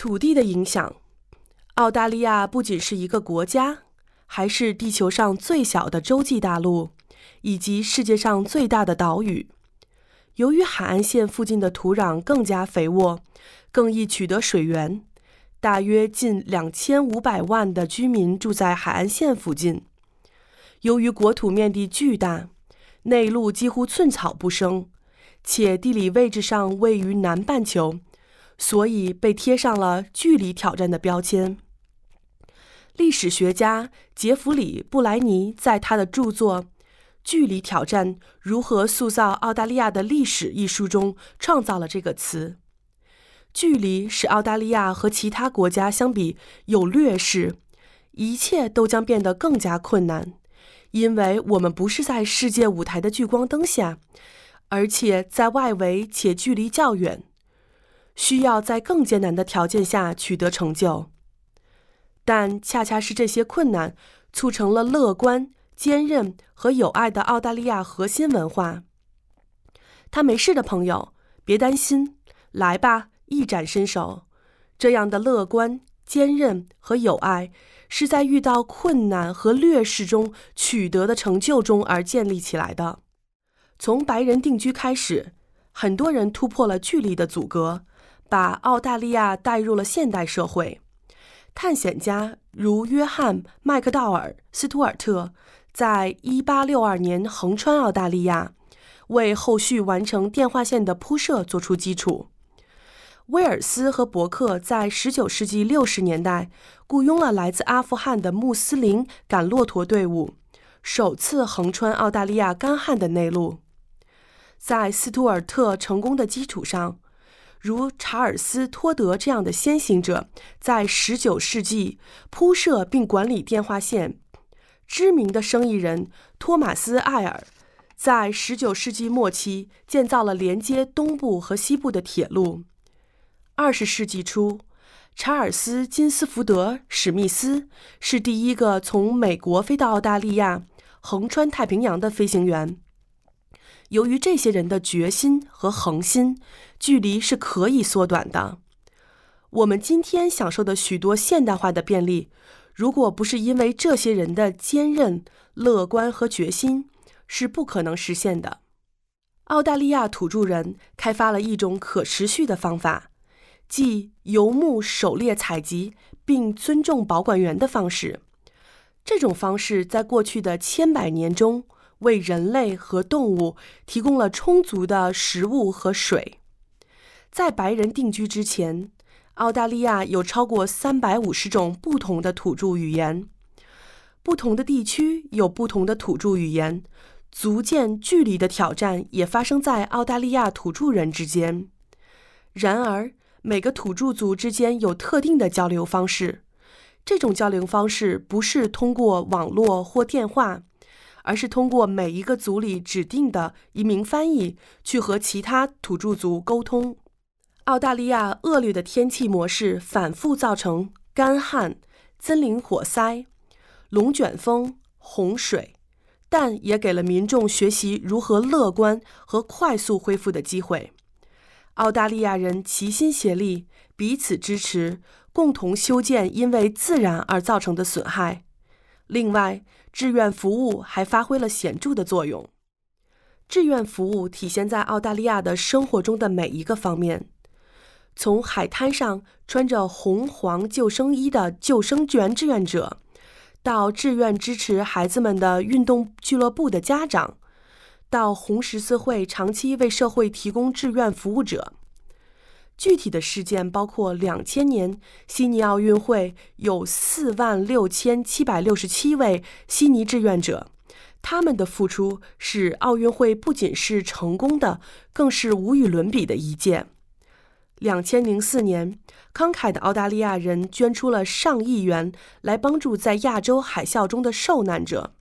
土地的影响，澳大利亚不仅是一个国家，还是地球上最小的洲际大陆，以及世界上最大的岛屿。由于海岸线附近的土壤更加肥沃，更易取得水源，大约近两千五百万的居民住在海岸线附近。由于国土面积巨大，内陆几乎寸草不生，且地理位置上位于南半球。所以被贴上了距离挑战的标签。历史学家杰弗里·布莱尼在他的著作《距离挑战：如何塑造澳大利亚的历史》一书中创造了这个词。距离使澳大利亚和其他国家相比有劣势，一切都将变得更加困难，因为我们不是在世界舞台的聚光灯下，而且在外围且距离较远。需要在更艰难的条件下取得成就，但恰恰是这些困难促成了乐观、坚韧和友爱的澳大利亚核心文化。他没事的朋友，别担心，来吧，一展身手。这样的乐观、坚韧和友爱，是在遇到困难和劣势中取得的成就中而建立起来的。从白人定居开始，很多人突破了距离的阻隔。把澳大利亚带入了现代社会。探险家如约翰·麦克道尔·斯图尔特，在1862年横穿澳大利亚，为后续完成电话线的铺设做出基础。威尔斯和伯克在19世纪60年代雇佣了来自阿富汗的穆斯林赶骆驼队伍，首次横穿澳大利亚干旱的内陆。在斯图尔特成功的基础上。如查尔斯·托德这样的先行者，在19世纪铺设并管理电话线；知名的生意人托马斯·艾尔，在19世纪末期建造了连接东部和西部的铁路。20世纪初，查尔斯·金斯福德·史密斯是第一个从美国飞到澳大利亚、横穿太平洋的飞行员。由于这些人的决心和恒心，距离是可以缩短的。我们今天享受的许多现代化的便利，如果不是因为这些人的坚韧、乐观和决心，是不可能实现的。澳大利亚土著人开发了一种可持续的方法，即游牧、狩猎、采集，并尊重保管员的方式。这种方式在过去的千百年中。为人类和动物提供了充足的食物和水。在白人定居之前，澳大利亚有超过三百五十种不同的土著语言。不同的地区有不同的土著语言，足见距离的挑战也发生在澳大利亚土著人之间。然而，每个土著族之间有特定的交流方式，这种交流方式不是通过网络或电话。而是通过每一个族里指定的一名翻译去和其他土著族沟通。澳大利亚恶劣的天气模式反复造成干旱、森林火灾、龙卷风、洪水，但也给了民众学习如何乐观和快速恢复的机会。澳大利亚人齐心协力，彼此支持，共同修建因为自然而造成的损害。另外，志愿服务还发挥了显著的作用。志愿服务体现在澳大利亚的生活中的每一个方面，从海滩上穿着红黄救生衣的救生员志愿者，到志愿支持孩子们的运动俱乐部的家长，到红十字会长期为社会提供志愿服务者。具体的事件包括：两千年悉尼奥运会有四万六千七百六十七位悉尼志愿者，他们的付出使奥运会不仅是成功的，更是无与伦比的一届。两千零四年，慷慨的澳大利亚人捐出了上亿元来帮助在亚洲海啸中的受难者。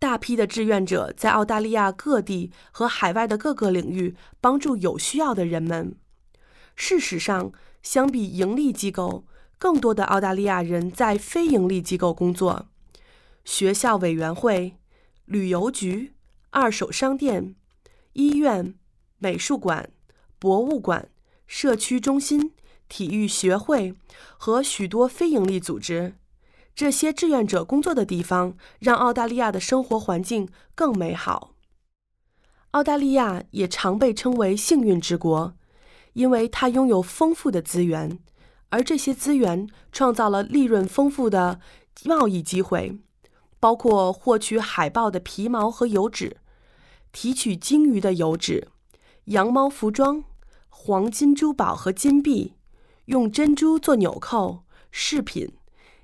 大批的志愿者在澳大利亚各地和海外的各个领域帮助有需要的人们。事实上，相比盈利机构，更多的澳大利亚人在非盈利机构工作：学校委员会、旅游局、二手商店、医院、美术馆、博物馆、社区中心、体育学会和许多非盈利组织。这些志愿者工作的地方，让澳大利亚的生活环境更美好。澳大利亚也常被称为“幸运之国”，因为它拥有丰富的资源，而这些资源创造了利润丰富的贸易机会，包括获取海豹的皮毛和油脂，提取鲸鱼的油脂，羊毛服装，黄金珠宝和金币，用珍珠做纽扣、饰品。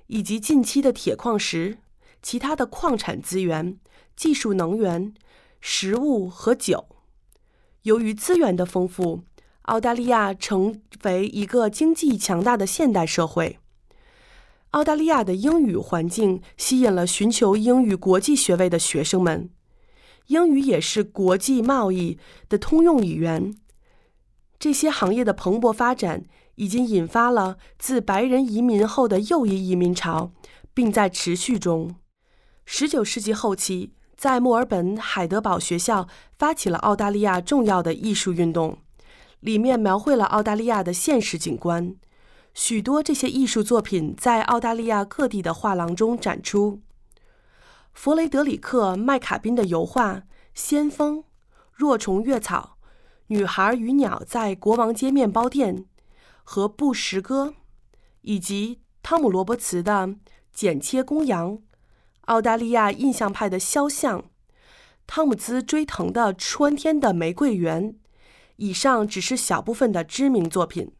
以及近期的铁矿石、其他的矿产资源、技术能源、食物和酒。由于资源的丰富，澳大利亚成为一个经济强大的现代社会。澳大利亚的英语环境吸引了寻求英语国际学位的学生们。英语也是国际贸易的通用语言。这些行业的蓬勃发展。已经引发了自白人移民后的又一移民潮，并在持续中。十九世纪后期，在墨尔本海德堡学校发起了澳大利亚重要的艺术运动，里面描绘了澳大利亚的现实景观。许多这些艺术作品在澳大利亚各地的画廊中展出。弗雷德里克·麦卡宾的油画《先锋》《若虫月草》《女孩与鸟在国王街面包店》。和布什歌，以及汤姆·罗伯茨的《剪切公羊》，澳大利亚印象派的肖像，汤姆兹·追藤的《春天的玫瑰园》，以上只是小部分的知名作品。